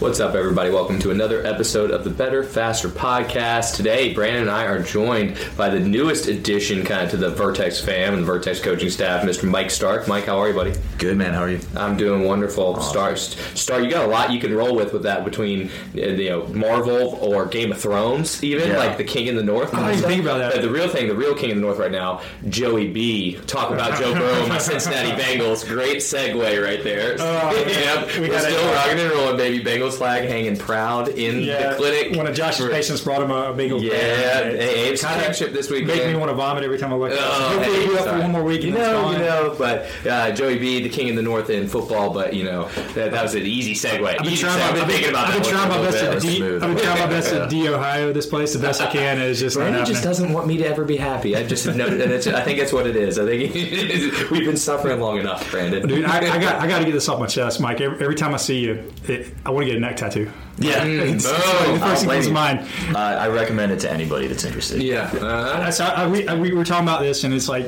What's up, everybody? Welcome to another episode of the Better Faster podcast. Today, Brandon and I are joined by the newest addition, kind of to the Vertex fam and Vertex coaching staff, Mr. Mike Stark. Mike, how are you, buddy? Good man. How are you? I'm doing wonderful. Star, Star, you got a lot you can roll with with that between uh, you know Marvel or Game of Thrones, even Yeah. like the King in the North. I didn't even think about that. But the real thing, the real King in the North right now, Joey B. Talk about Joe Burrow, my Cincinnati Bengals. Great segue right there. yep, we we are gotta- still rocking and rolling, baby. Bengals flag hanging proud in the clinic. One of Josh's For- patients brought him a bagel. Yeah, hey, Abe's championship this week. Make me want to vomit every time I look at it. Oh, Hopefully, hey, we do for one more week. You know, you know, but uh, Joey B, the king in the north in football, but you know that, that was an easy segue. I've been trying my, I've been thinking about I've that been trying my best to. D. I've been trying my best to D Ohio this place the best I can. It's just happening. just doesn't want me to ever be happy. I just know, and it's, I think that's what it is. I think we've been suffering long enough, Brandon. Dude, I, I got I got to get this off my chest, Mike. Every, every time I see you, it, I want to get a neck tattoo. Yeah. It's, boom. it's like the I'll first thing blame comes to mind. Uh, I recommend it to anybody that's interested. yeah, uh, So I, we, I, we were talking about this, and it's like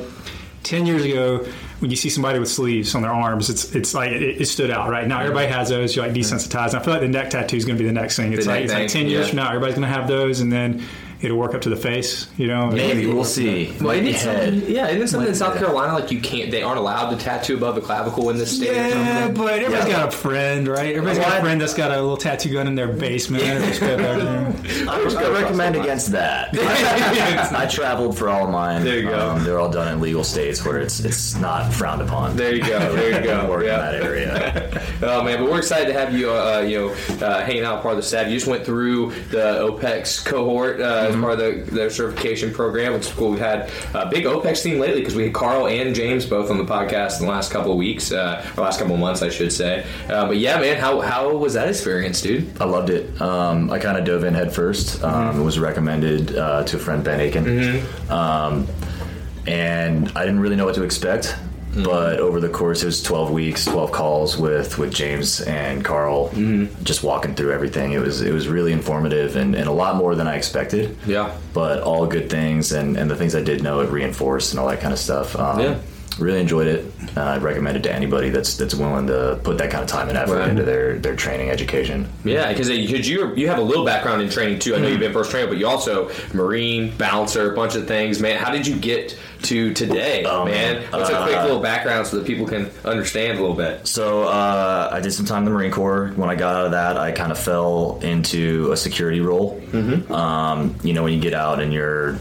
ten years ago when you see somebody with sleeves on their arms, it's it's like it, it stood out. Right now, everybody has those. You're like desensitized. And I feel like the neck tattoo is going to be the next thing. It's The like neck it's like ten years yeah. from now, everybody's going to have those, and then it'll work up to the face. You know, Maybe we'll see. Well, isn't it head. something, yeah, isn't it something in South. Carolina like you can't? They aren't allowed to tattoo above the clavicle in this state. Yeah, something? but everybody's Yeah. got a friend, right? Everybody's got a friend that's got a little tattoo gun in their basement. or just got everything. I, I recommend against that. I, I traveled for all of mine. There you go. Um, they're all done in legal states where it's it's not frowned upon. There you go. There you go. Work Yeah. in that area. Oh man, but we're excited to have you, uh, you know, uh, hanging out part of the staff. You just went through the OPEX cohort uh, as part of the, their certification program. It's cool. We've had a big OPEX team lately because we had Carl and James both on the podcast in the last couple of weeks, uh, or last couple of months, I should say. Uh, but yeah, man, how how was that experience, dude? I loved it. Um, I kind of dove in head first. Um, It was recommended uh, to a friend, Ben Aiken. Um, and I didn't really know what to expect. But over the course, it was 12 weeks, 12 calls with, with James and Carl, just walking through everything. It was it was really informative and, and a lot more than I expected. Yeah. But all good things and, and the things I did know it reinforced and all that kind of stuff. Um, Yeah. Really enjoyed it. Uh, I'd recommend it to anybody that's that's willing to put that kind of time and effort Right. into their, their training education. Yeah, because you you have a little background in training too. I know you've been first trainer, but you also marine, bouncer, a bunch of things. Man, how did you get to today, Oh, man? man. What's a quick Uh, little background so that people can understand a little bit? So uh, I did some time in the Marine Corps. When I got out of that, I kind of fell into a security role. Mm-hmm. Um, you know, when you get out and you're,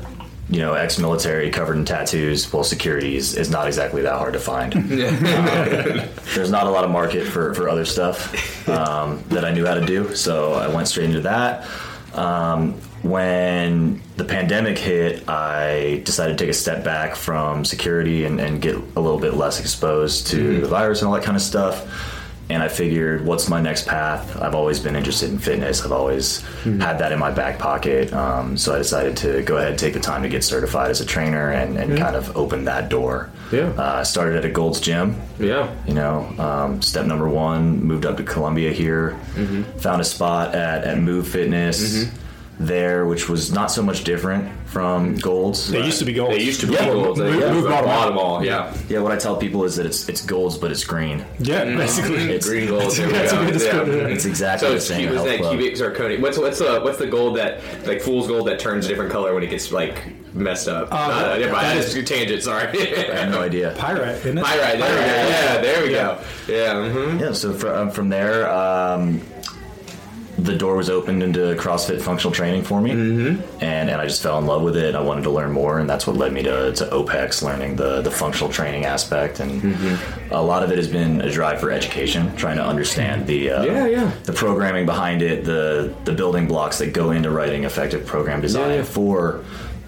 you know, ex-military, covered in tattoos, well, securities is, is not exactly that hard to find. Um, there's not a lot of market for, for other stuff um, that I knew how to do, so I went straight into that. Um, when the pandemic hit, I decided to take a step back from security and, and get a little bit less exposed to the virus and all that kind of stuff. And I figured, what's my next path? I've always been interested in fitness. I've always had that in my back pocket. Um, so I decided to go ahead and take the time to get certified as a trainer and, and kind of open that door. Yeah. Uh, I started at a Gold's Gym. Yeah. You know, um, step number one, moved up to Columbia here, found a spot at, at Move Fitness. There, which was not so much different from Golds. They used to be gold. They used to be Yeah. gold. They Move- yeah, move bottom bottom all. all. Yeah. Yeah, what I tell people is that it's it's Golds, but it's green. Yeah, basically. It's- Green gold. There we that's a good description. Yeah. It's exactly So the it's same. cu- health that club. cubic zirconia. What's what's the what's the gold that like fool's gold that turns a different color when it gets like messed up? Uh, that- never mind. that That's is- your tangent. Sorry. I have no idea. Pyrite, isn't it? Pyrite. There we go. Yeah. There we go. Yeah. mhm. Yeah, so fr- um, from there, um, the door was opened into CrossFit functional training for me, mm-hmm. and, and I just fell in love with it. I wanted to learn more, and that's what led me to, to OPEX, learning the, the functional training aspect. And Mm-hmm. a lot of it has been a drive for education, trying to understand the uh, Yeah, yeah. the programming behind it, the the building blocks that go into writing effective program design Yeah, yeah. for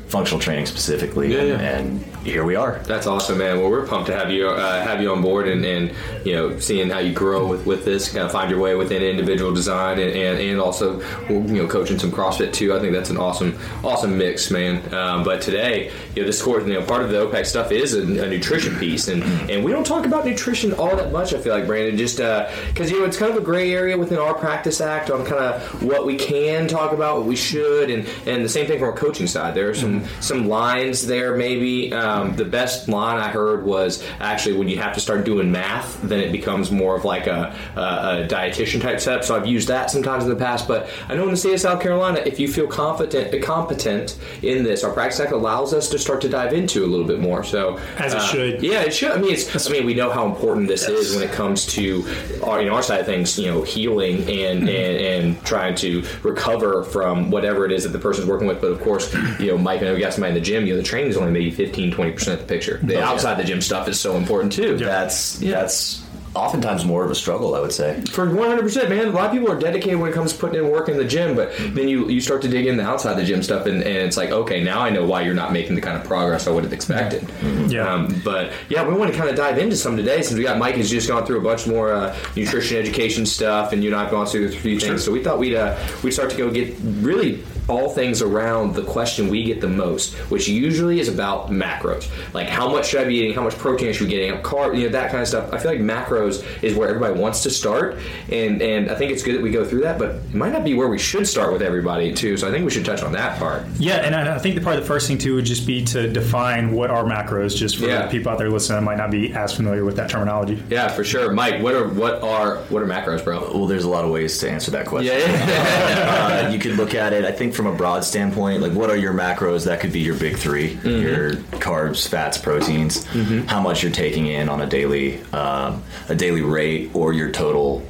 functional training specifically. Yeah, and, and here we are. That's awesome, man. Well, we're pumped to have you uh, have you on board and, and you know seeing how you grow with, with this, kind of find your way within individual design and, and, and also you know coaching some CrossFit too. I think that's an awesome awesome mix, man. Um, but today, you know, this course, you know, part of the OPEX stuff is a, a nutrition piece, and and we don't talk about nutrition all that much. I feel like Brandon, just because you know it's kind of a gray area within our practice act on kind of what we can talk about, what we should, and and the same thing from a coaching side. There are some some lines there maybe. Um, the best line I heard was actually when you have to start doing math, then it becomes more of like a, a, a dietitian type setup. So I've used that sometimes in the past, but I know in the state of South Carolina, if you feel confident competent in this, our practice act allows us to start to dive into a little bit more. So As it uh, should. yeah, it should. I mean, it's. I mean, we know how important this is when it comes to our, you know, our side of things. You know, healing and, and and trying to recover from whatever it is that the person's working with. But of course, you know, Mike, and I got somebody in the gym. You know, the training is only maybe 15, 20 percent of the picture. The outside the gym stuff is so important too. That's that's oftentimes more of a struggle, I would say. For 100%, man. A lot of people are dedicated when it comes to putting in work in the gym, but then you, you start to dig in the outside the gym stuff, and, and it's like, okay, now I know why you're not making the kind of progress I would have expected. Yeah. Um, but yeah, we want to kind of dive into some today since we got Mike has just gone through a bunch more uh, nutrition education stuff, and you and I have gone through a few things. So we thought we'd uh, we'd start to go get really all things around the question we get the most, which usually is about macros, like how much should I be eating, how much protein should I be getting, carb, you know, that kind of stuff. I feel like macros is where everybody wants to start, and and I think it's good that we go through that, but it might not be where we should start with everybody too. So I think we should touch on that part. Yeah, and I I think the probably the first thing too would just be to define what are macros, just for Yeah. people out there listening that might not be as familiar with that terminology. Yeah, for sure, Mike. What are what are what are macros, bro? Well, there's a lot of ways to answer that question. Yeah, uh, you could look at it, I think, from a broad standpoint. Like, what are your macros? That could be your big 3 Mm-hmm. your carbs, fats, proteins. How much you're taking in on a daily, um, a daily rate, or your total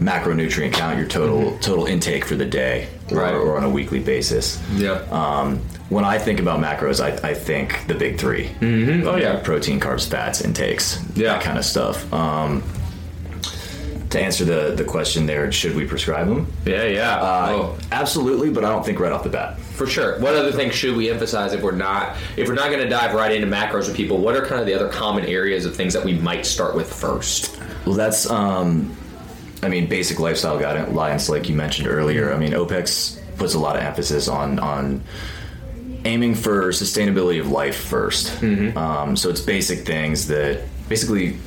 macronutrient count, your total total intake for the day, or, Mm-hmm. Right. or on a weekly basis. yeah. Um, when I think about macros, I, I think the big 3 Mm-hmm. Oh yeah. protein, carbs, fats, intakes, Yeah. that kind of stuff. Um, to answer the, the question there, should we prescribe them? Yeah, yeah. Uh, oh. Absolutely, but I don't think right off the bat. For sure. What other things should we emphasize if we're not if we're not going to dive right into macros with people? What are kind of the other common areas of things that we might start with first? Well, that's, um, I mean, basic lifestyle guidelines, like you mentioned earlier. I mean, OPEX puts a lot of emphasis on on aiming for sustainability of life 1st Um, so it's basic things that basically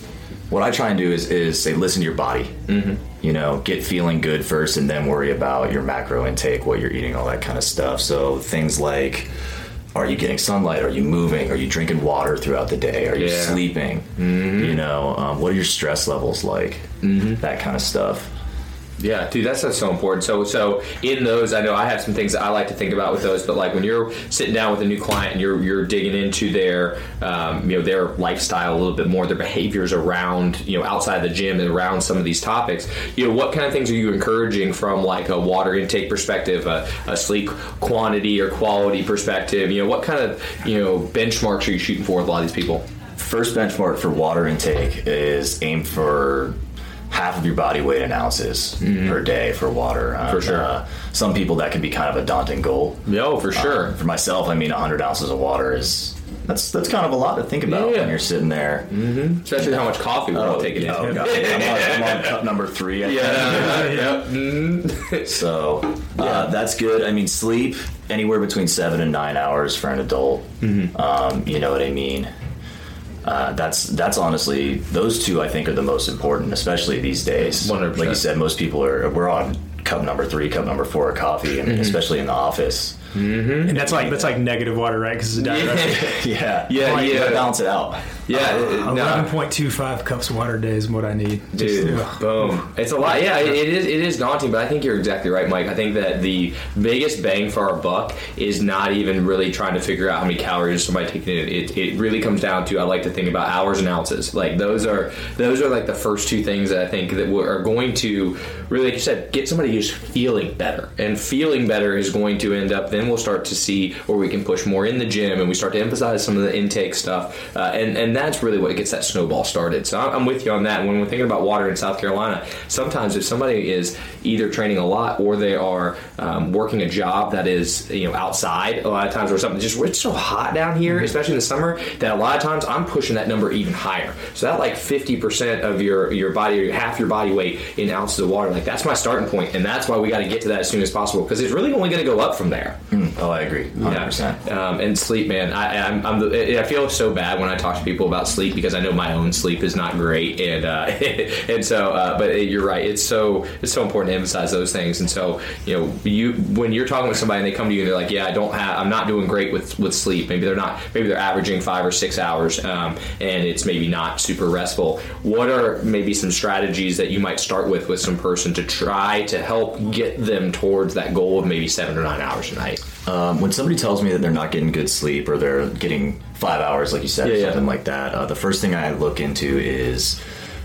what I try and do is, is say, listen to your body. Mm-hmm. You know, get feeling good first, and then worry about your macro intake, what you're eating, all that kind of stuff. So things like. Are you getting sunlight? Are you moving? Are you drinking water throughout the day? Are you Yeah. sleeping? Mm-hmm. You know, um, what are your stress levels like? Mm-hmm. That kind of stuff. Yeah, dude, that's, so important. So, so in those, I know I have some things that I like to think about with those. But like when you're sitting down with a new client and you're you're digging into their, um, you know, their lifestyle a little bit more, their behaviors around, you know, outside the gym and around some of these topics. You know, what kind of things are you encouraging from like a water intake perspective, a, a sleep quantity or quality perspective? You know, what kind of you know benchmarks are you shooting for with a lot of these people? First benchmark for water intake is aim for half of your body weight in ounces per day for water. Um, Mm-hmm. For sure. Uh, some people that can be kind of a daunting goal. No, for sure. Um, for myself, I mean, 100 ounces of water is that's that's kind of a lot to think about Yeah. when you're sitting there. Especially how much coffee we're all taking in. oh god, I'm on, I'm on cup number three. I think. Yeah, yeah. Mhm. So uh, that's good. I mean, sleep anywhere between seven and nine hours for an adult. Mm-hmm. Um, you know what I mean? Uh, that's that's honestly those two I think are the most important, especially these days. 100%. Like you said, most people are we're on cup number three, cup number four of coffee, and Mm-hmm. especially in the office. And that's like that's like negative water, right? Because it's a diuretic. Yeah, Yeah, Like, you yeah. gotta balance it out. Yeah, uh, no. Eleven point two five cups of water a day is what I need. Dude, Just- boom! It's a lot. Yeah, it, it is. It is daunting, but I think you're exactly right, Mike. I think that the biggest bang for our buck is not even really trying to figure out how many calories somebody taking in. It, it really comes down to I like to think about hours and ounces. Like those are those are like the first two things that I think that we- are going to really, like you said, get somebody who's feeling better, and feeling better is going to end up. Then we'll start to see where we can push more in the gym, and we start to emphasize some of the intake stuff, uh, and and that's really what gets that snowball started. So I'm with you on that. When we're thinking about water in South Carolina, sometimes if somebody is either training a lot or they are um, working a job that is you know outside, a lot of times or something just it's so hot down here, especially in the summer, that a lot of times I'm pushing that number even higher. So that like 50% of your your body, or half your body weight in ounces of water, like that's my starting point, and that's why we got to get to that as soon as possible because it's really only going to go up from there. Oh, I agree, hundred percent. Um, and sleep, man. I, I'm, I'm the, I feel so bad when I talk to people about sleep because I know my own sleep is not great, and uh, and so. Uh, but you're right. It's so it's so important to emphasize those things. And so you know, you when you're talking with somebody and they come to you and they're like, yeah, I don't have, I'm not doing great with with sleep. Maybe they're not. Maybe they're averaging five or six hours, um, and it's maybe not super restful. What are maybe some strategies that you might start with with some person to try to help get them towards that goal of maybe seven or nine hours a night? Um, when somebody tells me that they're not getting good sleep or they're getting five hours, like you said, Yeah, or yeah. something like that, uh, the first thing I look into is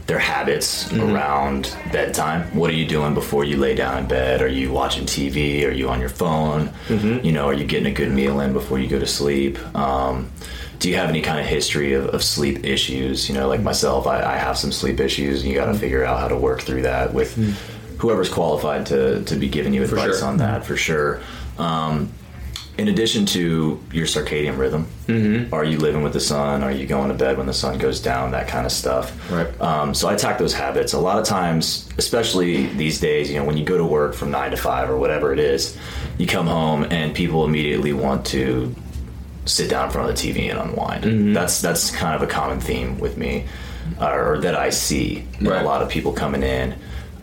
their habits Mm-hmm. around bedtime. What are you doing before you lay down in bed? Are you watching TV? Are you on your phone? Mm-hmm. You know, are you getting a good meal in before you go to sleep? Um, do you have any kind of history of, of sleep issues? You know, like myself, I, I have some sleep issues, and you got to figure out how to work through that with whoever's qualified to, to be giving you advice sure. on that for sure. Um, in addition to your circadian rhythm, Mm-hmm. are you living with the sun? Are you going to bed when the sun goes down? That kind of stuff. Right. Um, so I attack those habits. A lot of times, especially these days, you know, when you go to work from nine to five or whatever it is, you come home and people immediately want to sit down in front of the TV and unwind. Mm-hmm. That's that's kind of a common theme with me, uh, or that I see Right. a lot of people coming in.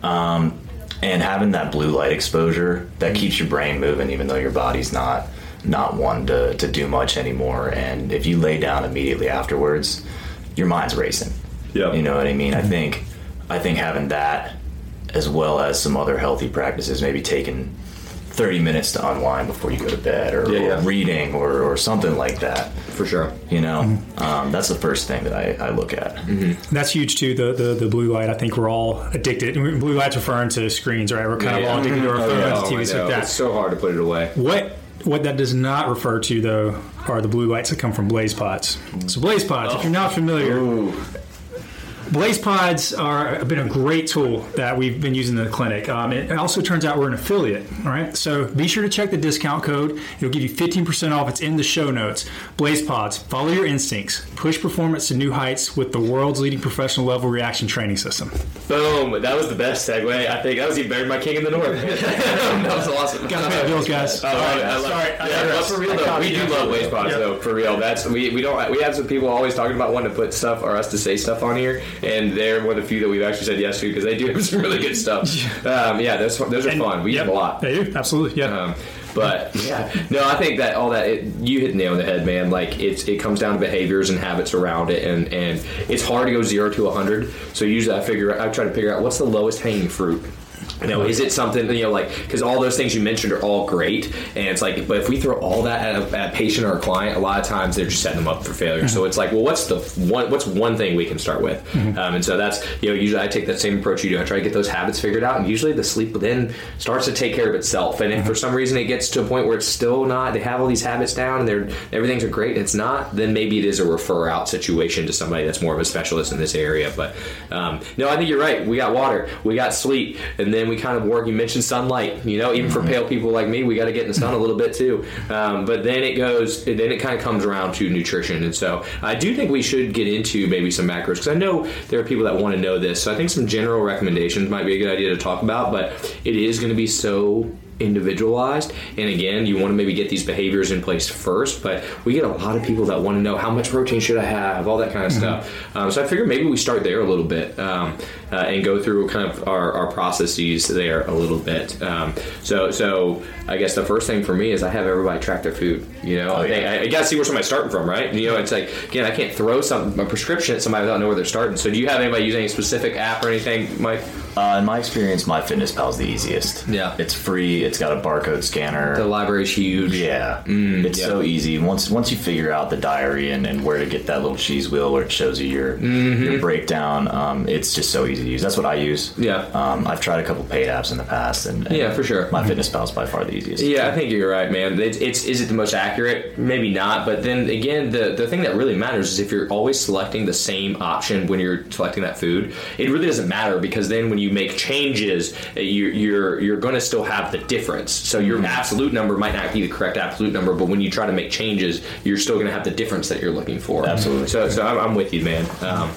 Um, and having that blue light exposure that keeps your brain moving, even though your body's not not one to, to do much anymore. And if you lay down immediately afterwards, your mind's racing. Yeah. You know what I mean? I think I think having that as well as some other healthy practices, maybe taking 30 minutes to unwind before you go to bed or, Yeah, or reading or, or something like that. For sure. You know, um, that's the first thing that I, I look at. That's huge too. The, the the blue light. I think we're all addicted. Blue light's referring to screens, right? We're kind of Yeah, all addicted to our Oh, phones, yeah. Oh, I TVs know. like that. It's so hard to put it away. What what that does not refer to though are the blue lights that come from blaze pods. So blaze pods, if you're not familiar, Blaze pods are have been a great tool that we've been using in the clinic. Um, it also turns out we're an affiliate. All right, so be sure to check the discount code. It'll give you 15% off. It's in the show notes. Blaze pods. Follow your instincts. Push performance to new heights with the world's leading professional level reaction training system. Boom! That was the best segue. I think that was even better than my King in the North. that was awesome. Gotta pay the bills, guys. I love it. I love Sorry, Yeah, but for real though, we do love Blaze pods Yeah. though. For real, that's we, we don't we have some people always talking about wanting to put stuff or us to say stuff on here, and they're one of the few that we've actually said yes to because they do have some really good stuff. Um, yeah, those those are fun. We use Yep, a lot. They do absolutely. Yeah. Um, but yeah, no, I think that all that it, you hit the nail on the head, man. Like it's it comes down to behaviors and habits around it, and and it's hard to go zero to hundred. So usually I figure I try to figure out what's the lowest hanging fruit. You know, is it something you know, like because all those things you mentioned are all great, and it's like, but if we throw all that at a, at a patient or a client, a lot of times they're just setting them up for failure. So it's like, well, what's the one? What's one thing we can start with? Um, and so that's you know, usually I take that same approach you do. I try to get those habits figured out, and usually the sleep then starts to take care of itself. And if for some reason it gets to a point where it's still not, they have all these habits down and they're everything's great, and it's not, then maybe it is a refer out situation to somebody that's more of a specialist in this area. But um, no, I think you're right. We got water, we got sleep, and then we kind of work. You mentioned sunlight. You know, even for pale people like me, we got to get in the sun a little bit too. Um, but then it goes, then it kind of comes around to nutrition. And so I do think we should get into maybe some macros because I know there are people that want to know this. So I think some general recommendations might be a good idea to talk about. But it is going to be so individualized. And again, you want to maybe get these behaviors in place first. But we get a lot of people that want to know how much protein should I have, all that kind of stuff. Um, so I figure maybe we start there a little bit um, uh, and go through kind of our, our processes there a little bit. Um, so so I guess the first thing for me is I have everybody track their food. You know, I, think, I, I got to see where somebody's starting from, right? You know, it's like again, I can't throw some a prescription at somebody without knowing where they're starting. So do you have anybody use any specific app or anything, Mike? Uh, in my experience, MyFitnessPal is the easiest. Yeah. it's free. It's got a barcode scanner. The library's huge. Yeah, it's yeah. so easy. Once once you figure out the diary and, and where to get that little cheese wheel where it shows you your your breakdown, um, it's just so easy to use. That's what I use. Yeah. Um, I've tried a couple paid apps in the past, and, and Yeah, for sure. MyFitnessPal is by far the easiest. Yeah, I think you're right, man. It's, it's is it the most accurate? Maybe not. But then again, the the thing that really matters is if you're always selecting the same option when you're selecting that food. It really doesn't matter because then when you make changes, uh, you, you're you're going to still have the difference. So your absolute number might not be the correct absolute number, but when you try to make changes, you're still going to have the difference that you're looking for. Absolutely. So so I'm, I'm with you, man. Um,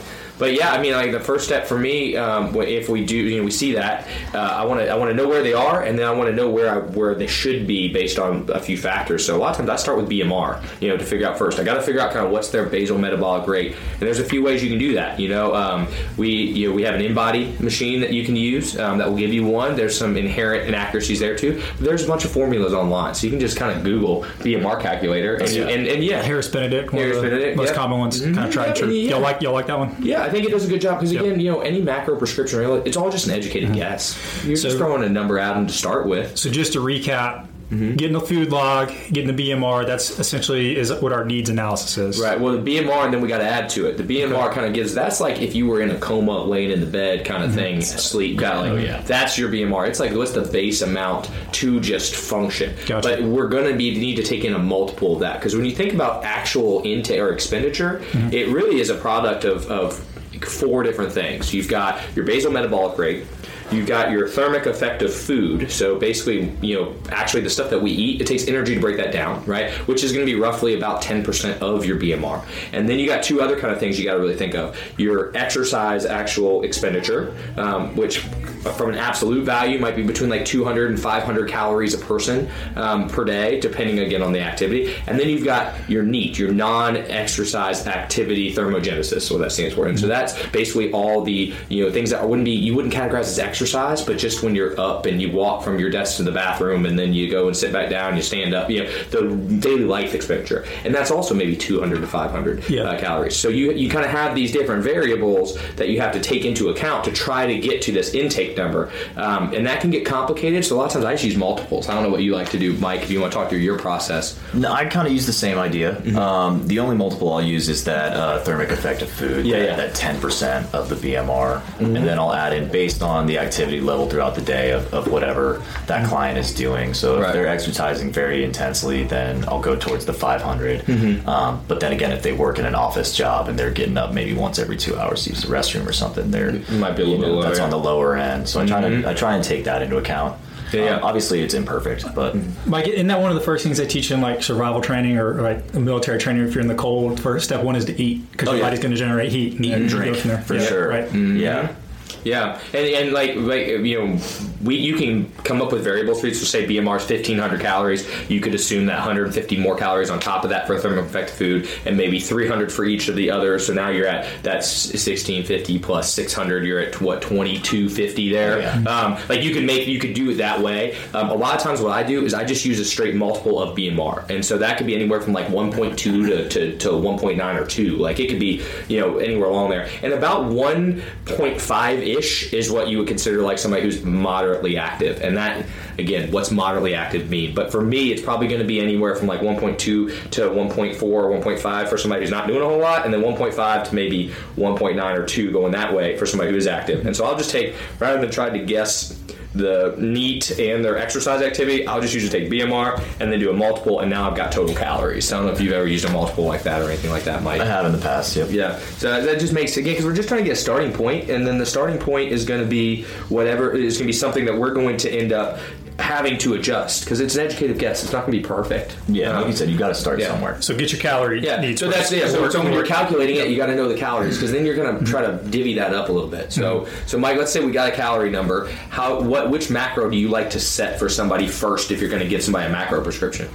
but yeah, I mean, like the first step for me, um, if we do, you know, we see that, uh, I want to, I want to know where they are, and then I want to know where I, where they should be based on a few factors. So a lot of times I start with BMR, you know, to figure out first. I got to figure out kind of what's their basal metabolic rate, and there's a few ways you can do that. You know, um, we, you know, we have an InBody machine that you can use um, that will give you one. There's some inherent inaccuracies there too. But there's a bunch of formulas online, so you can just kind of Google BMR calculator, and, Yeah. and, and yeah, Harris Benedict, one Harris Benedict, most yeah. common ones, kind Mhm. of tried and true. yeah. Y'all like y'all like that one? Yeah, think it does a good job because Yep. again, you know, any macro prescription, it's all just an educated mm-hmm. guess. You're So- just throwing a number at them to start with. So just to recap, mm-hmm. getting the food log, getting the BMR, that's essentially is what our needs analysis is. Right. Well, the BMR, and then we got to add to it. The BMR kind of gives that's like if you were in a coma, laying in the bed, kind of mm-hmm. thing, sleep, kind of oh, like Oh, yeah. that's your BMR. It's like what's the base amount to just function. Gotcha. But we're going to be need to take in a multiple of that because when you think about actual intake or expenditure, it really is a product of, of four different things. You've got your basal metabolic rate. You've got your thermic effect of food. So basically, you know, actually the stuff that we eat, it takes energy to break that down, right? Which is going to be roughly about 10% of your BMR. And then you got two other kind of things you got to really think of. Your exercise actual expenditure, um, which from an absolute value might be between like 200 and 500 calories a person um, per day, depending again on the activity. And then you've got your NEAT, your non-exercise activity thermogenesis, so that stands for. And so that's basically all the you know things that wouldn't be you wouldn't categorize as exercise, but just when you're up and you walk from your desk to the bathroom and then you go and sit back down, you stand up, you know the daily life expenditure, and that's also maybe 200 to 500 Yeah. uh, calories. So you you kind of have these different variables that you have to take into account to try to get to this intake number, um, and that can get complicated. So a lot of times I just use multiples. I don't know what you like to do, Mike. If you want to talk through your process, No, I kind of use the same idea. Mm-hmm. Um, the only multiple I'll use is that uh, thermic effect of food. Yeah, that, yeah. Mm-hmm. That ten percent of the BMR, and then I'll add in based on the activity level throughout the day of, of whatever that client is doing. So Right. if they're exercising very intensely, then I'll go towards the 500. Mm-hmm. Um, but then again, if they work in an office job and they're getting up maybe once every two hours to use the restroom or something, they're might be a little know, bit lower, That's on the lower end. So I try to mm-hmm. I try and take that into account. Yeah, yeah. Um, obviously, it's imperfect, but mm-hmm. Mike, isn't that one of the first things they teach in like survival training or like military training? If you're in the cold, first step one is to eat because Oh, your yeah. body's going to generate heat and, eat and you go drink from there. for Yeah, sure. Right. Mm-hmm. Yeah. Yeah, and, and like like you know, we you can come up with variables for each. So say BMR is fifteen hundred calories. You could assume that 150 more calories on top of that for a thermic effect of food, and maybe 300 for each of the others. So now you're at that's 1650 plus 600. You're at what 2250 there. Yeah. Um, like you could make you could do it that way. Um, a lot of times, what I do is I just use a straight multiple of BMR, and so that could be anywhere from like 1.2 to, to, to 1.9 or 2. Like it could be you know anywhere along there, and about 1.5 ish is what you would consider like somebody who's moderately active, and that again, what's moderately active mean? But for me, it's probably going to be anywhere from like 1.2 to 1.4 or 1.5 for somebody who's not doing a whole lot, and then 1.5 to maybe 1.9 or 2 going that way for somebody who is active. And so I'll just take rather than trying to guess the NEAT and their exercise activity, I'll just usually take BMR and then do a multiple, and now I've got total calories. So I don't know if you've ever used a multiple like that or anything like that, Mike. I have in the past. Yep. Yeah, so that just makes it, again because we're just trying to get a starting point, and then the starting point is going to be whatever is going to be something that we're going to end up having to adjust because it's an educated guess. It's not going to be perfect. Yeah, Um, like you said, you got to start yeah. somewhere. So get your calorie yeah, needs. so that's yeah. So, so when you're or- calculating it, you got to know the calories because then you're going to try to divvy that up a little bit. So, so Mike, let's say we got a calorie number. How what which macro do you like to set for somebody first if you're going to give somebody a macro prescription?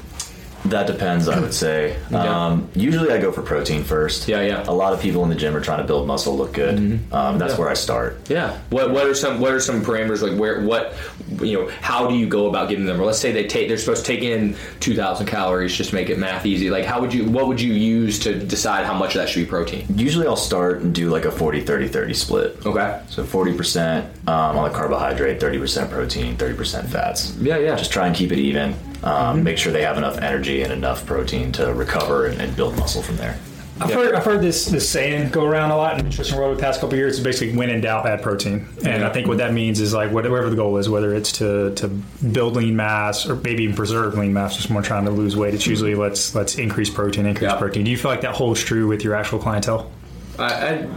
That depends, I would say. Um, usually, I go for protein first. Yeah, yeah. A lot of people in the gym are trying to build muscle, look good. Um, that's where I start. Yeah. What What are some What are some parameters like where what you know How do you go about giving them? Or let's say they take they're supposed to take in two thousand calories just to make it math easy. Like how would you What would you use to decide how much of that should be protein? Usually, I'll start and do like a 40 30 30 split. Okay. So 40% um, on the carbohydrate, 30% protein, 30% fats. Yeah, yeah. Just try and keep it even. Um, mm-hmm. Make sure they have enough energy and enough protein to recover and, and build muscle from there. I've heard, I've heard this this saying go around a lot in the nutrition world the past couple of years. It's basically when in doubt, add protein. And I think what that means is like whatever the goal is, whether it's to, to build lean mass or maybe even preserve lean mass, just more trying to lose weight. It's usually let's let's increase protein, increase Yeah. protein. Do you feel like that holds true with your actual clientele? I, I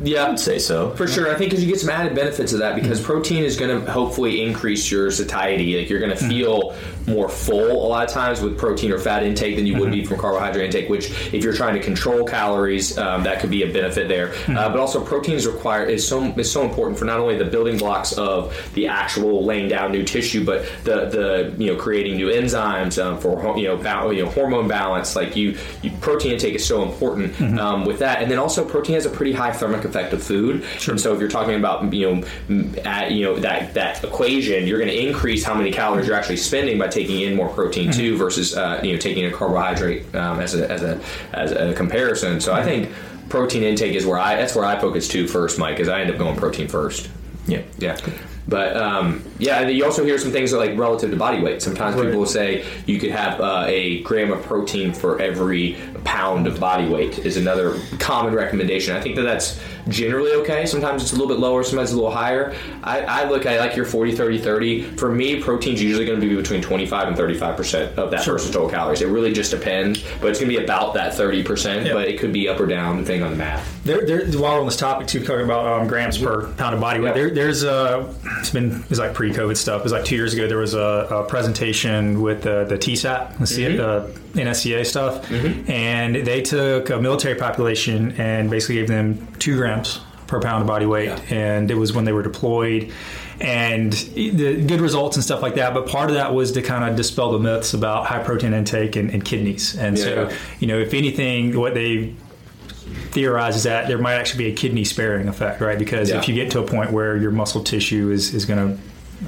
yeah. I'd say so. For sure, I think because you get some added benefits of that because mm-hmm. protein is going to hopefully increase your satiety. Like you're going to mm-hmm. feel more full a lot of times with protein or fat intake than you would be from carbohydrate intake. Which, if you're trying to control calories, um, that could be a benefit there. Uh, but also, protein is required is so is so important for not only the building blocks of the actual laying down new tissue, but the the you know creating new enzymes um, for you know, ba- you know hormone balance. Like you, you protein intake is so important um, with that, and then also protein has a pretty high thermic effect of food. And so if you're talking about you know at, you know that that equation, you're going to increase how many calories you're actually spending by taking in more protein too versus uh, you know taking a carbohydrate um, as a as a as a comparison. So I think protein intake is where I that's where I focus too first, Mike, because I end up going protein first. Yeah. Yeah. But um, yeah, and you also hear some things that, like relative to body weight. Sometimes people will say you could have uh, a gram of protein for every pound of body weight is another common recommendation. I think that that's generally okay. Sometimes it's a little bit lower, sometimes it's a little higher. I, I look at like your 40, 30, 30. For me, protein's usually going to be between 25 and 35% of that person's total calories. It really just depends, but it's going to be about that 30%, Yeah. but it could be up or down depending on the math. There, there, while we're on this topic too, talking about um, grams per pound of body weight, Yeah. there, there's a, it's been, it's like pre-COVID stuff. It was like two years ago, there was a, a presentation with the, the TSAC, the C, uh, NSCA stuff, mm-hmm. and they took a military population and basically gave them two grams per pound of body weight. And it was when they were deployed and the good results and stuff like that. But part of that was to kind of dispel the myths about high protein intake and, and kidneys. And so, Yeah. you know, if anything, what they theorizes that there might actually be a kidney sparing effect, right? Because Yeah. if you get to a point where your muscle tissue is, is going to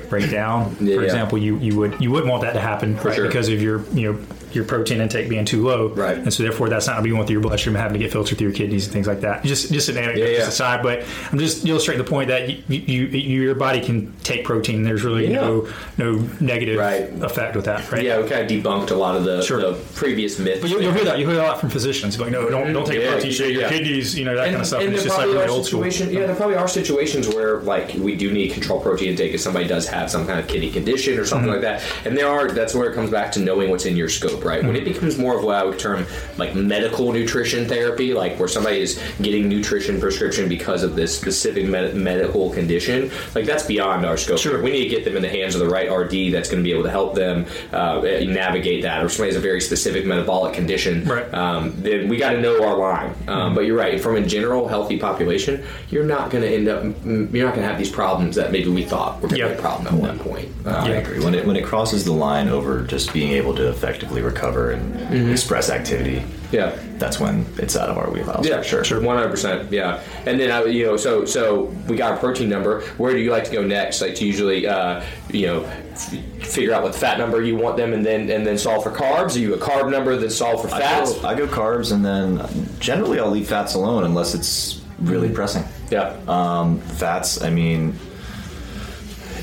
break down, Yeah, for yeah. example, you, you would you wouldn't want that to happen, right? sure. Because of your you know your protein intake being too low, Right. And so therefore that's not going to be going through your bloodstream and having to get filtered through your kidneys and things like that. Just just an anecdote Yeah, yeah. just aside, but I'm just illustrating the point that you, you, you your body can take protein. There's really Yeah. no no negative Right. effect with that, right? Yeah, we kind of debunked a lot of the, Sure. the previous myths. But you'll, you'll hear that. You'll hear that a lot from physicians. Like, no, don't don't take protein shake. Your kidneys, you know, that kind of stuff. And, And it's just like really old school. Yeah, there probably are situations where like we do need control protein intake if somebody does have some kind of kidney condition or Mm-hmm. something like that. And there are. That's where it comes back to knowing what's in your scope, right? When it Mm-hmm. becomes more of what I would term like medical nutrition therapy, like where somebody is getting nutrition prescription because of this specific med- medical condition, like that's beyond our scope. Sure. We need to get them in the hands of the right RD that's going to be able to help them uh, navigate that. Or somebody has a very specific metabolic condition, Right. um, then we got to know our line. Um, But you're right. From a general healthy population, you're not going to end up. mm, You're not going to have these problems that maybe we thought were going to Yeah. be a problem at one point. Uh, I agree. When it when it crosses the line over just being able to effectively recover and express activity, Yeah. that's when it's out of our wheelhouse. Yeah, sure. sure, one hundred percent. Yeah, and then I, you know, so so we got a protein number. Where do you like to go next? Like to usually, uh, you know, f- figure out what fat number you want them, and then and then solve for carbs. Are you a carb number, then solve for I fats? go, I go carbs, and then generally I'll leave fats alone unless it's really pressing. Yeah, Um, fats, I mean,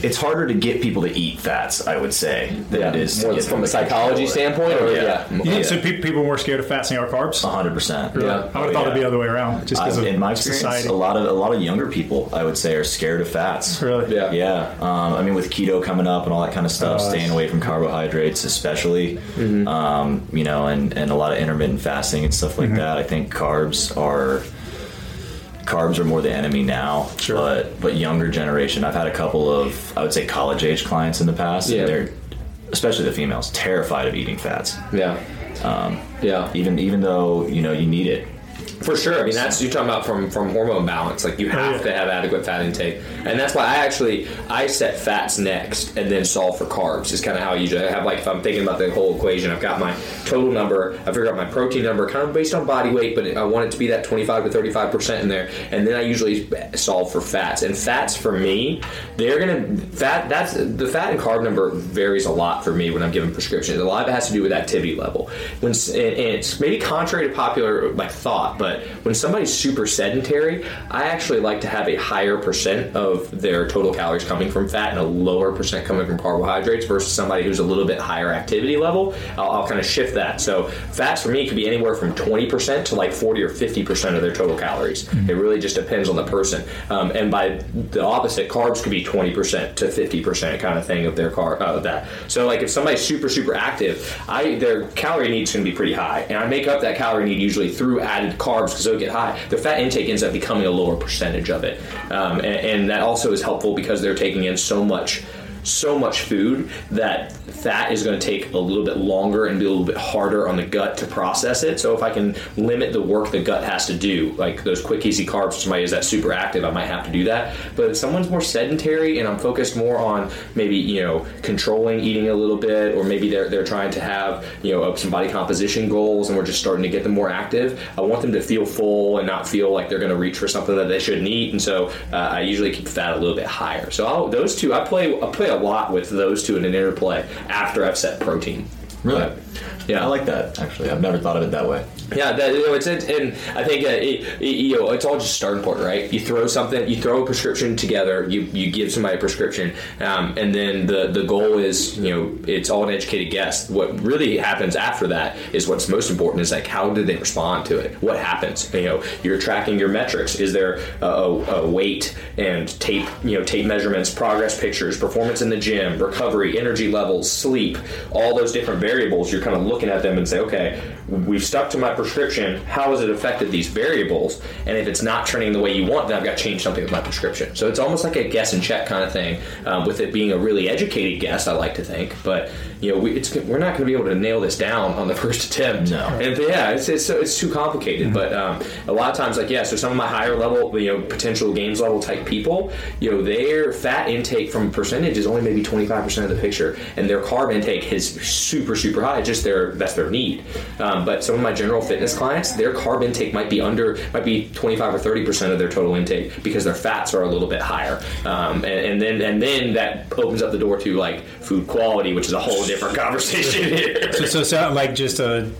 it's harder to get people to eat fats. I would say than yeah. it is to More get from a psychology standpoint, Oh, or yeah. yeah, Yeah. so pe- people are more scared of fats than they are carbs? A hundred percent. Yeah. I would have Oh, thought it'd be the other way around, just because in my experience, society. a lot of a lot of younger people, I would say, are scared of fats. Really? Yeah. Yeah. Um, I mean, with keto coming up and all that kind of stuff, Oh, staying away from carbohydrates, especially, Mm-hmm. um, you know, and, and a lot of intermittent fasting and stuff like Mm-hmm. that. I think carbs are carbs are more the enemy now. Sure. But but younger generation, I've had a couple of I would say college age clients in the past. Yeah. And they're especially the females terrified of eating fats. Yeah. Um, Yeah. even even though you know you need it. For sure. I mean, that's you're talking about from from hormone balance. Like you oh, have yeah. to have adequate fat intake, and that's why I actually I set fats next and then solve for carbs. Is kind of how I usually I have like if I'm thinking about the whole equation. I've got my total number. I figure out my protein number, kind of based on body weight, but I want it to be that 25 to 35 percent in there, and then I usually solve for fats. And fats for me, they're gonna fat. That's the fat and carb number varies a lot for me when I'm giving prescriptions. A lot of it has to do with activity level. When and it's maybe contrary to popular like thought, but when somebody's super sedentary, I actually like to have a higher percent of their total calories coming from fat and a lower percent coming from carbohydrates versus somebody who's a little bit higher activity level. I'll, I'll kind of shift that. So fats for me could be anywhere from 20% to like 40 or 50% of their total calories. It really just depends on the person. Um, and by the opposite, carbs could be 20% to 50% kind of thing of their car uh, of that. So like if somebody's super super active, I their calorie needs going to be pretty high, and I make up that calorie need usually through added carbs because they'll get high. Their fat intake ends up becoming a lower percentage of it, um, and, and that also is helpful because they're taking in so much so much food that fat is going to take a little bit longer and be a little bit harder on the gut to process it. So if I can limit the work the gut has to do, like those quick easy carbs, somebody is that super active, I might have to do that. But if someone's more sedentary and I'm focused more on maybe you know controlling eating a little bit, or maybe they're they're trying to have you know some body composition goals and we're just starting to get them more active. I want them to feel full and not feel like they're going to reach for something that they shouldn't eat. And so uh, I usually keep fat a little bit higher. So I'll, those two, I play I play a lot with those two in an interplay after I've set protein. Really? But, yeah, I like that actually. I've never thought of it that way. Yeah, that, you know, it's it, and I think uh, it, you know it's all just starting point, right? You throw something, you throw a prescription together, you, you give somebody a prescription, um, and then the the goal is you know it's all an educated guess. What really happens after that is what's most important is like how did they respond to it? What happens? You know, you're tracking your metrics. Is there a, a weight and tape you know tape measurements, progress pictures, performance in the gym, recovery, energy levels, sleep, all those different variables? You're kind of looking at them and say, okay, we've stuck to my prescription. How has it affected these variables? And if it's not trending the way you want, then I've got to change something with my prescription. So it's almost like a guess and check kind of thing. Um, with it being a really educated guess, I like to think, but you know, we, it's, we're not going to be able to nail this down on the first attempt. No. And yeah, it's it's, it's too complicated. But um, a lot of times, like yeah, so some of my higher level, you know, potential games level type people, you know, their fat intake from percentage is only maybe twenty five percent of the picture, and their carb intake is super super high. It's Just their that's their need. Um, but some of my general fitness clients, their carb intake might be under might be twenty five or thirty percent of their total intake because their fats are a little bit higher. Um, and, and then and then that opens up the door to like food quality, which is a whole different conversation here. So, so sound like just a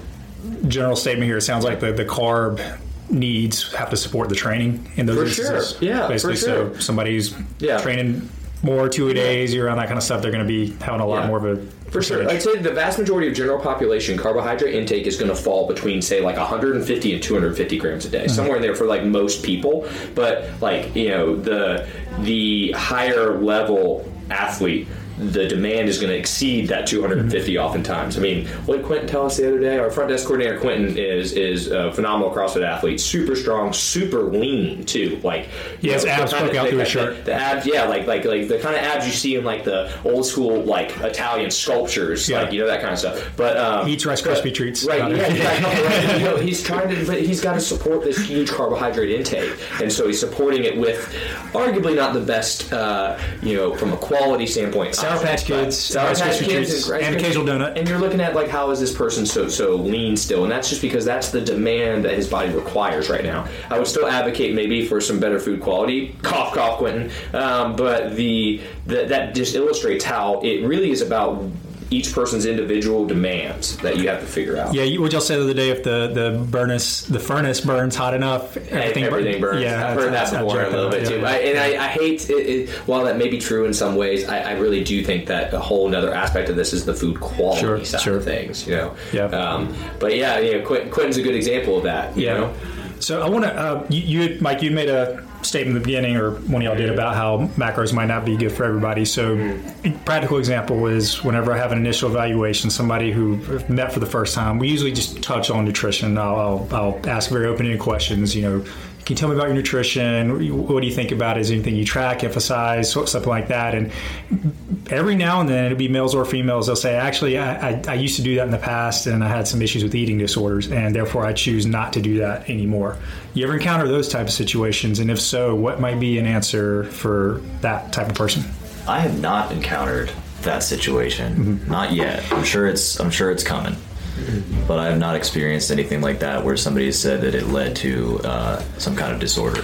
general statement here. It sounds like the, the carb needs have to support the training in those For instances. sure. Yeah, basically. sure. So somebody who's Yeah. training more two a days, you're on that kind of stuff. They're going to be having a lot Yeah. more of a For sure. I'd say the vast majority of general population carbohydrate intake is going to fall between, say, like 150 and 250 grams a day, mm-hmm. somewhere in there for like most people. But like you know, the the higher level athlete. The demand is going to exceed that 250 oftentimes. I mean, what did Quentin tell us the other day? Our front desk coordinator Quentin is is a phenomenal CrossFit athlete, super strong, super lean too. Like Yeah, his abs poke out the- through his shirt. The abs, yeah, like like like the kind of abs you see in like the old school like Italian sculptures, Yeah. like you know that kind of stuff. But um, He eats Rice Krispie treats. right? Yeah, exactly. Right. You know, he's trying to, but he's got to support this huge carbohydrate intake, and so he's supporting it with arguably not the best, uh, you know, from a quality standpoint. Sour Patch Kids, Sour Rice Patch Krispie Kids, treats, and occasional donut. and you're looking at like how is this person so so lean still, and that's just because that's the demand that his body requires right now. I would still advocate maybe for some better food quality. Cough, cough, Quentin. Um, but the, the that just illustrates how it really is about each person's individual demands that you have to figure out. Yeah, you, would y'all say the other day if the the furnace the furnace burns hot enough, everything, Everything, burn- burns. Yeah, I've heard that that's- before a little bit yeah. too. I, and I, I hate it, it. While that may be true in some ways, I, I really do think that a whole other aspect of this is the food quality Sure, side sure. of things. You know. Yeah. Um, but yeah, you know, Quentin's a good example of that. You Yeah. know. So I want to, uh, you, you, Mike, you made a statement in the beginning, or one of y'all did, about how macros might not be good for everybody. So, practical example is whenever I have an initial evaluation, somebody who met for the first time, we usually just touch on nutrition. I'll, I'll, I'll ask very open-ended questions. You know, can you tell me about your nutrition? What do you think about it? Is there anything you track, emphasize, something like that? And every now and then, it'll be males or females. They'll say, actually, I, I, I used to do that in the past, and I had some issues with eating disorders, and therefore I choose not to do that anymore. You ever encounter those type of situations? And if so, what might be an answer for that type of person? I have not encountered that situation. Mm-hmm. Not yet. I'm sure it's I'm sure it's coming. But I have not experienced anything like that where somebody has said that it led to uh, some kind of disorder.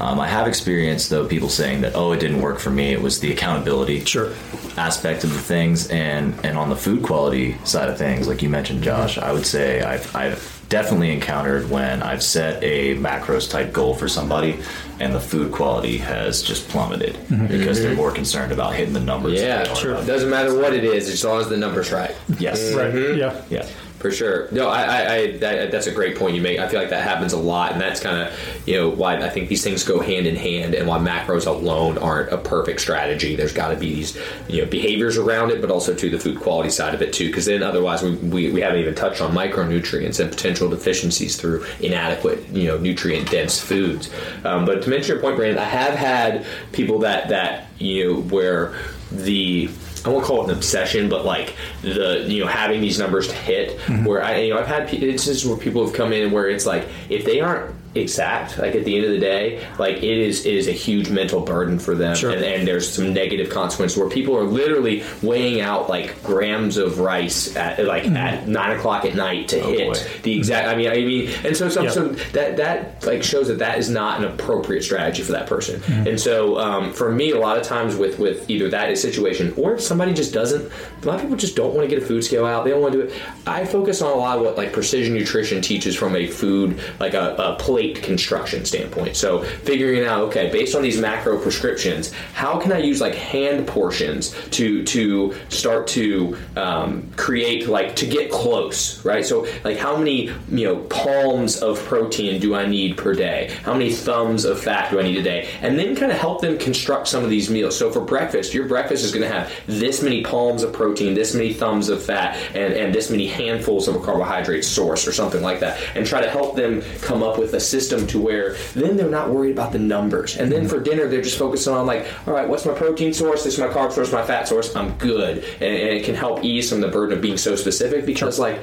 Um, I have experienced though people saying that oh it didn't work for me. It was the accountability Sure. aspect of the things and and on the food quality side of things like you mentioned josh i would say i've, I've definitely encountered when i've set a macros type goal for somebody and the food quality has just plummeted mm-hmm. because they're mm-hmm. more concerned about hitting the numbers Yeah, they are sure. Doesn't matter what it is, as long as the number's right. yes Right. Mm-hmm. Yeah. yeah For sure. No, I, I, I that, that's a great point you make. I feel like that happens a lot, and that's kind of, you know, why I think these things go hand in hand, and why macros alone aren't a perfect strategy. There's got to be these, you know, behaviors around it, but also to the food quality side of it too, because then otherwise we, we, we haven't even touched on micronutrients and potential deficiencies through inadequate, you know, nutrient dense foods. Um, but to mention your point, Brandon, I have had people that that you know where the I won't call it an obsession, but like the you know having these numbers to hit. Mm-hmm. Where I you know I've had instances where people have come in where it's like if they aren't exact, like at the end of the day, like it is it is a huge mental burden for them, Sure. and, and there's some negative consequences where people are literally weighing out like grams of rice at like at nine o'clock at night to hit boy. the exact. I mean, I mean, and so some, Yeah. some that that like shows that that is not an appropriate strategy for that person. And so um, for me, a lot of times with with either that situation or if somebody just doesn't, a lot of people just don't want to get a food scale out. They don't want to do it. I focus on a lot of what like precision nutrition teaches from a food like a, a plate construction standpoint. So figuring out okay, based on these macro prescriptions, how can I use like hand portions to to start to um, create like to get close, right? So like how many you know palms of protein do I need per day? How many thumbs of fat do I need a day? And then kind of help them construct some of these meals. So for breakfast, your breakfast is going to have this many palms of protein, this many thumbs of fat, and, and this many handfuls of a carbohydrate source or something like that. And try to help them come up with a system to where then they're not worried about the numbers. And then for dinner, they're just focusing on like, all right, what's my protein source? This is my carb source, my fat source. I'm good. And, and it can help ease some of the burden of being so specific because like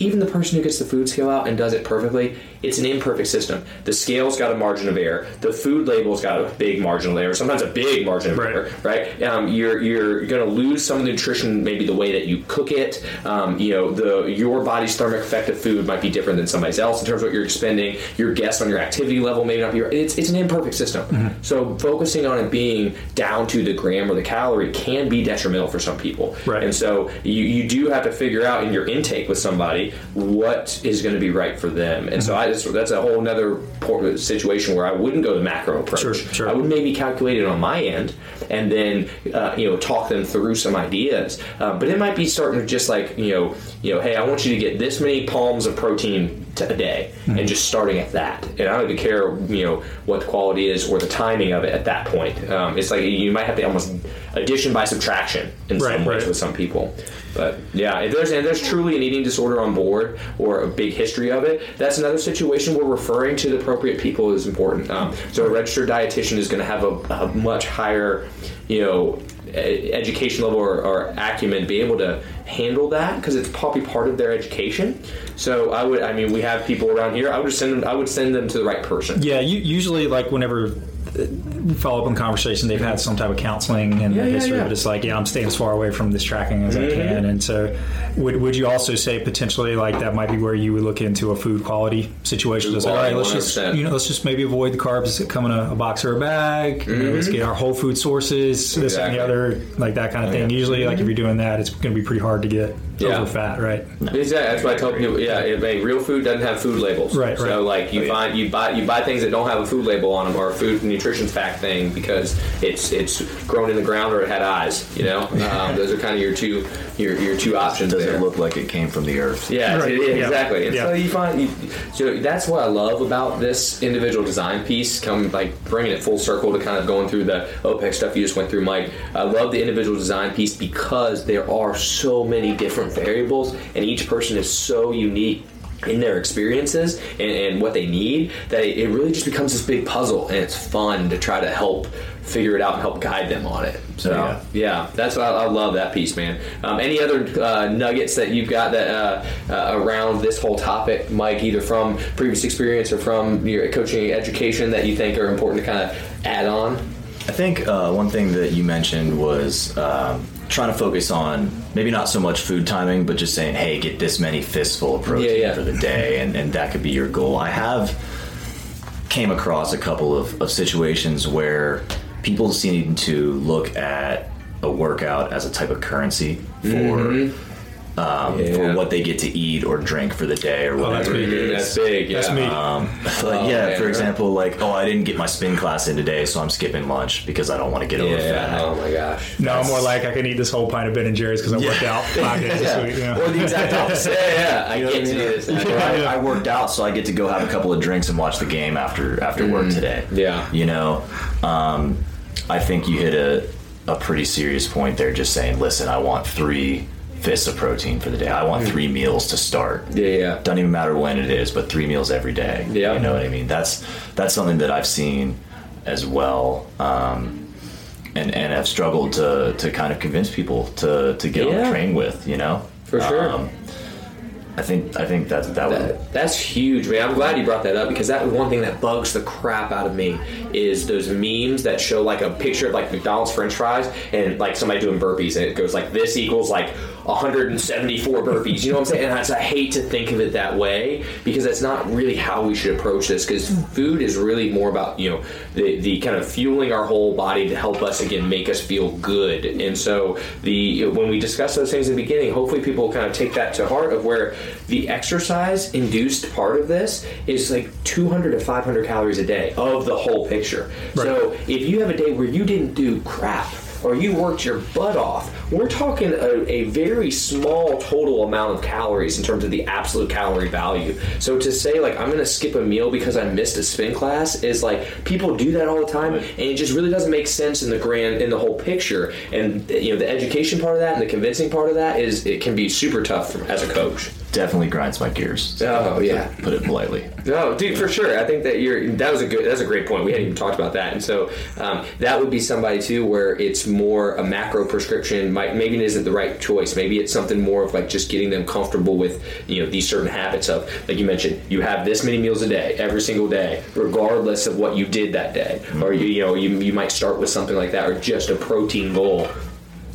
even the person who gets the food scale out and does it perfectly, it's an imperfect system. The scale's got a margin of error. The food label's got a big margin of error. Sometimes a big margin of Right. error, right? Um, you're you're going to lose some of the nutrition, maybe the way that you cook it. Um, you know, the your body's thermic effect of food might be different than somebody's else in terms of what you're expending. Your guess on your activity level may not be. right. It's it's an imperfect system. So focusing on it being down to the gram or the calorie can be detrimental for some people. Right. And so you, you do have to figure out in your intake with somebody what is going to be right for them. And so I just, that's a whole other situation where I wouldn't go the macro approach. Sure, sure. I would maybe calculate it on my end and then uh, you know talk them through some ideas. Uh, but it might be starting to just like you know you know hey I want you to get this many palms of protein a day Mm-hmm. and just starting at that. And I don't even care you know what the quality is or the timing of it at that point. Um, it's like you might have to almost addition by subtraction in Right, some ways right. with some people. But yeah, if there's and there's truly an eating disorder on board or a big history of it, that's another situation where referring to the appropriate people is important. Um, so a registered dietitian is going to have a, a much higher, you know, education level or, or acumen be able to handle that because it's probably part of their education. So I would, I mean, we have people around here. I would send them. I would send them to the right person. Yeah, you, usually like whenever follow up in conversation, they've had some type of counseling in Yeah, yeah, history, yeah. but it's like, yeah, I'm staying as far away from this tracking as I mm-hmm. can. And so, would, would you also say potentially like that might be where you would look into a food quality situation? Food like, all right, let's just 100%. you know, let's just maybe avoid the carbs that come in a, a box or a bag. You know, let's mm-hmm. get our whole food sources, this and the other, like that kind of thing. Usually, like if you're doing that, it's going to be pretty hard to get Yeah. over fat, right? Exactly. That's why I tell people. Yeah, it, like, real food doesn't have food labels. Right, So right. like you find you buy you buy things that don't have a food label on them or a food nutrition fact thing because it's it's grown in the ground or it had eyes. You know, um, those are kind of your two your your two options does there. it look like it came from the earth Yeah, Right. it- Yeah. exactly. And Yeah. so you find, you, so that's what I love about this individual design piece. Come like bringing it full circle to kind of going through the OPEX stuff you just went through, Mike. I love the individual design piece because there are so many different variables, and each person is so unique in their experiences and, and what they need that it, it really just becomes this big puzzle and it's fun to try to help figure it out and help guide them on it so Yeah. yeah, that's what I, I love that piece, man. Um, any other uh, nuggets that you've got that uh, uh, around this whole topic, Mike, either from previous experience or from your coaching education that you think are important to kind of add on? I think uh, one thing that you mentioned was um, trying to focus on maybe not so much food timing, but just saying, hey, get this many fistful of protein Yeah, yeah. for the day, and, and that could be your goal. I have came across a couple of, of situations where people seem to look at a workout as a type of currency for mm-hmm. Um, Yeah. for what they get to eat or drink for the day or that's whatever it big. is. That's big. Yeah. That's me. Um, but Oh, yeah, man, for example, like, oh, I didn't get my spin class in today, so I'm skipping lunch because I don't want to get over Yeah. fat. Oh my gosh. No, I'm more like I can eat this whole pint of Ben and Jerry's because I worked out five days this week. Yeah. Or the exact opposite. Yeah, yeah. I You know get to do this. Or I, I worked out, so I get to go have a couple of drinks and watch the game after after work today. Mm. Yeah. you know, um, I think you hit a a pretty serious point there. Just saying, listen, I want three fists of protein for the day. I want Mm. three meals to start. Yeah, yeah. Doesn't even matter when it is, but three meals every day. Yeah. you know what I mean. That's that's something that I've seen as well. Um, and, and have struggled to, to kind of convince people to, to get on Yeah. the train with, you know, For sure. Um, I think I think that that would That, that's huge, man. I'm glad you brought that up because that one thing that bugs the crap out of me is those memes that show like a picture of like McDonald's French fries and like somebody doing burpees and it goes like this equals like 174 burpees. You know what I'm saying? And I, hate to think of it that way because that's not really how we should approach this. Because food is really more about you know the the kind of fueling our whole body to help us again make us feel good. And so the when we discuss those things in the beginning, hopefully people kind of take that to heart of where the exercise induced part of this is like 200 to 500 calories a day of the whole picture. So if you have a day where you didn't do crap or you worked your butt off, we're talking a, a very small total amount of calories in terms of the absolute calorie value. So to say like I'm going to skip a meal because I missed a spin class is like people do that all the time, and it just really doesn't make sense in the grand in the whole picture. And you know the education part of that and the convincing part of that is it can be super tough for, as a coach. Definitely grinds my gears. Oh yeah. Put it politely. No, dude, for sure. I think that you're. That was a good. That's a great point. We hadn't even talked about that, and so um, that would be somebody too, where it's more a macro prescription. Might maybe it isn't the right choice. Maybe it's something more of like just getting them comfortable with you know these certain habits of like you mentioned. You have this many meals a day, every single day, regardless of what you did that day, or you you know you you might start with something like that, or just a protein goal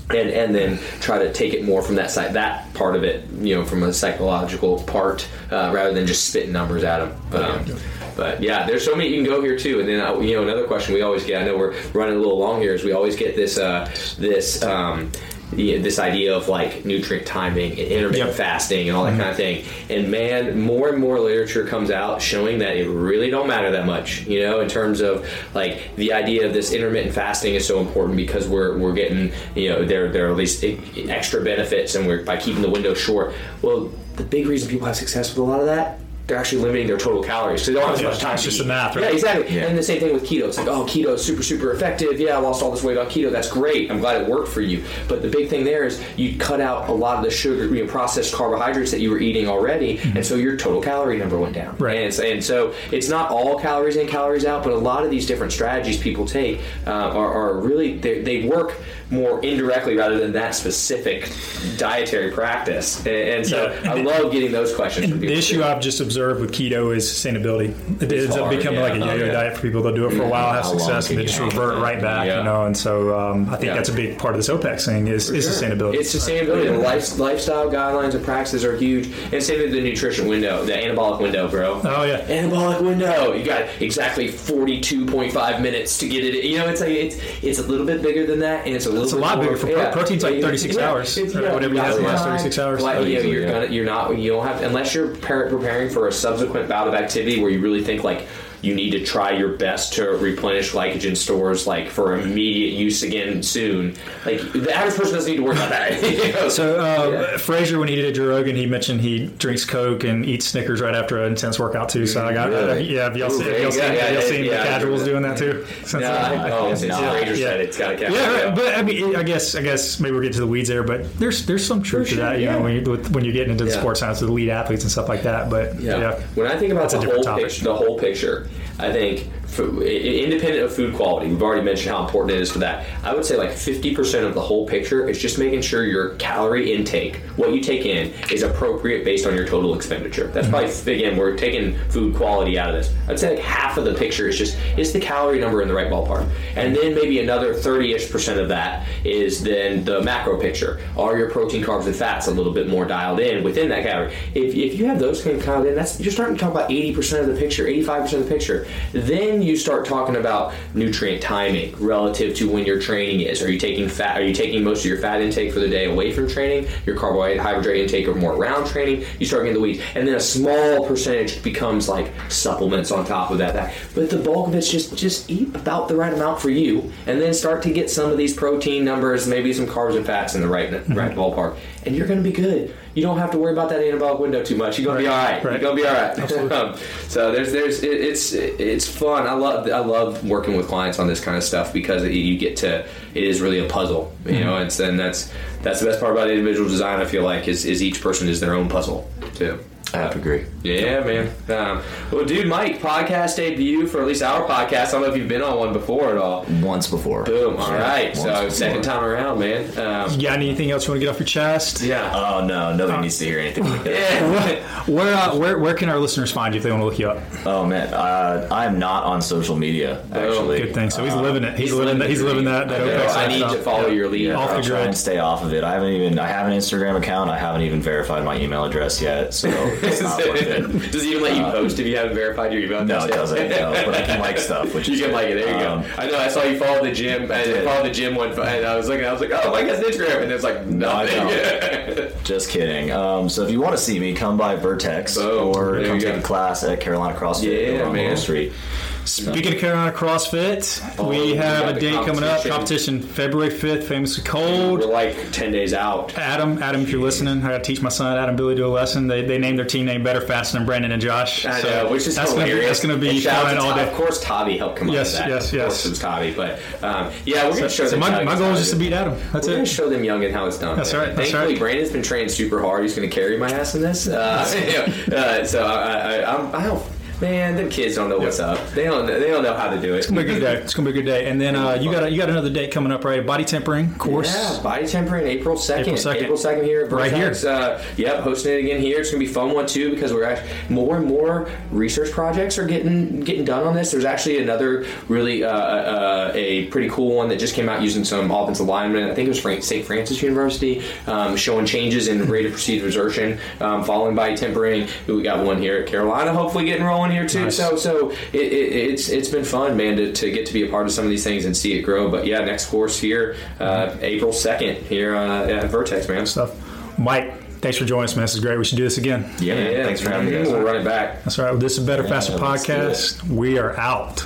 and and then try to take it more from that side that part of it you know from a psychological part uh, rather than just spitting numbers at them um, but yeah there's so many you can go here too and then uh, you know another question we always get I know we're running a little long here is we always get this uh, this um, the, this idea of like nutrient timing and intermittent Yep. fasting and all that mm-hmm. kind of thing. And man more and more literature comes out showing that it really don't matter that much you know in terms of like the idea of this intermittent fasting is so important because we're we're getting you know there there are at least extra benefits and we're by keeping the window short. Well the big reason people have success with a lot of that they're actually limiting their total calories, so they don't have as Yeah, much time. it's to just eat. the math, right? Yeah, exactly. Yeah. And the same thing with keto. It's like, oh, keto is super, super effective. Yeah, I lost all this weight on keto. That's great. I'm glad it worked for you. But the big thing there is you cut out a lot of the sugar, you know, processed carbohydrates that you were eating already, and so your total calorie number went down. Right. And, it's, and so it's not all calories in, calories out, but a lot of these different strategies people take uh, are, are really they, they work more indirectly rather than that specific dietary practice. And, and so Yeah. I love getting those questions. from The issue too. I've just observed with keto is sustainability. It ends up becoming yeah. like a Oh, yo-yo yeah. diet for people. They'll do it for a while, have How success, and they just revert right back. You know, and so um, I think that's a big part of this OPEX thing is, is Sure. sustainability. It's sustainability. The life, lifestyle guidelines and practices are huge. And same with the nutrition window, the anabolic window, bro. Oh, yeah. Anabolic window. You got exactly forty-two point five minutes to get it. You know, it's like it's it's a little bit bigger than that, and it's a little. It's a lot more- bigger for pro- protein's like 36 hours, it's- or whatever you have in the last 36 hours. Like, Oh, yeah, easily, you're yeah. gonna you're not you don't have unless you're preparing for a subsequent bout of activity where you really think like you need to try your best to replenish glycogen stores like for immediate use again soon. Like the average person doesn't need to worry about that. you know? So uh, Yeah. Fraser, when he did a Joe Rogan, he mentioned he drinks Coke and eats Snickers right after an intense workout too. So I got uh, yeah. Have y'all Ooh, seen, have y'all seen, Yeah, y'all yeah, seen the I casuals doing that too? Since No, uh, oh. Fraser Yeah. said it's got. Yeah, but I mean, I guess I guess maybe we're getting to the weeds there, but there's there's some truth to that. You yeah. know, when, you, with- when you're getting into the sports science, the elite athletes and stuff like that. But Yeah. When I think about the whole picture, the whole picture, I think for, i- independent of food quality, we've already mentioned how important it is for that. I would say like 50% of the whole picture is just making sure your calorie intake, what you take in, is appropriate based on your total expenditure. That's Mm-hmm. probably again we're taking food quality out of this. I'd say like half of the picture is just is the calorie number in the right ballpark, and then maybe another 30ish percent of that is then the macro picture. Are your protein, carbs, and fats a little bit more dialed in within that calorie? If, if you have those kind of dialed in, that's you're starting to talk about 80% of the picture, 85% of the picture. Then you start talking about nutrient timing relative to when your training is. Are you taking fat? Are you taking most of your fat intake for the day away from training? Your carbohydrate intake or more around training? You start getting the weeds, and then a small percentage becomes like supplements on top of that. that. But the bulk of it's just just eat about the right amount for you, and then start to get some of these protein numbers, maybe some carbs and fats in the right right ballpark, and you're going to be good. You don't have to worry about that anabolic window too much. You're gonna be all right. Right. You're gonna be all right. Um, so there's there's it, it's it's fun. I love I love working with clients on this kind of stuff because it, you get to it is really a puzzle. You know, it's and that's that's the best part about individual design. I feel like is is each person is their own puzzle too. I have to agree. Yeah, man. Um, well, dude, Mike, podcast debut for at least our podcast. I don't know if you've been on one before at all. Once before. Boom. All right. Once So before. second time around, man. Um, you got anything else you want to get off your chest? yeah. Oh no, nobody needs to hear anything like that. Yeah. Where uh, where where can our listeners find you if they want to look you up? Oh man, uh, I'm not on social media actually. Good thing. So he's Uh, living it. He's, he's living. living that. He's living that. That I know. I need stuff. to follow your lead. Yeah, Off I'm try grid. and stay off of it. I haven't even I have an Instagram account. I haven't even verified my email address yet, so it's not worth it. Does it even let you post if you haven't verified your email? No, it doesn't. No, but I can like stuff, which You can like it. There you Um, go. I know. I saw you follow the gym. I did. followed the gym one, and I was looking. I was like, "Oh, has an Instagram," and it's like I nothing. Just kidding. Um, so if you want to see me, come by Vertex Boom. or There come take go. a class at Carolina CrossFit Yeah, on man. Wall Street. Speaking of Carolina CrossFit, Oh, we we have got a date coming up. competition. February fifth, famously cold. We're like ten days out. Adam, Adam, if you're listening, I got to teach my son Adam Billy to a lesson. They, they named their team name better, faster than Brandon and Josh. I So know, which is that's gonna be hilarious. that's going to be And shout out fun all day. Of course, Tavi helped come Yes, up with that. yes, Of yes. course, it was Tavi. But um, yeah, we're going to show So them. my, my goal is just to beat Adam. That's We're it. show them young and how it's done. That's right, that's Thankfully, right. Brandon's been training super hard. He's going to carry my ass in this. Uh, uh, so I, I, I'm, I don't. Man, them kids don't know what's up. They don't. They don't know how to do it. It's gonna be a good day. It's gonna be a good day. And then uh, you got a, you got another date coming up, right? Body tempering course. Yeah, body tempering April second. April 2nd. April second here at Right Vertex. Uh, yep, hosting it again here. It's gonna be fun one too because we're actually more and more research projects are getting getting done on this. There's actually another really uh, uh, a pretty cool one that just came out using some offensive alignment. I think it was Frank, St. Francis University um, showing changes in rate of perceived exertion um, following body tempering. We got one here at Carolina, hopefully getting rolling here too. Nice. So so it, it, it's it's been fun, man, to, to get to be a part of some of these things and see it grow. But yeah, next course here, uh, April second here uh, at Vertex, man. Stuff. Mike, thanks for joining us, man. This is great. We should do this again. Yeah, man. Thanks for having me. We'll guys. run it back. That's all right. This is Better Faster let's do it. podcast. We are out.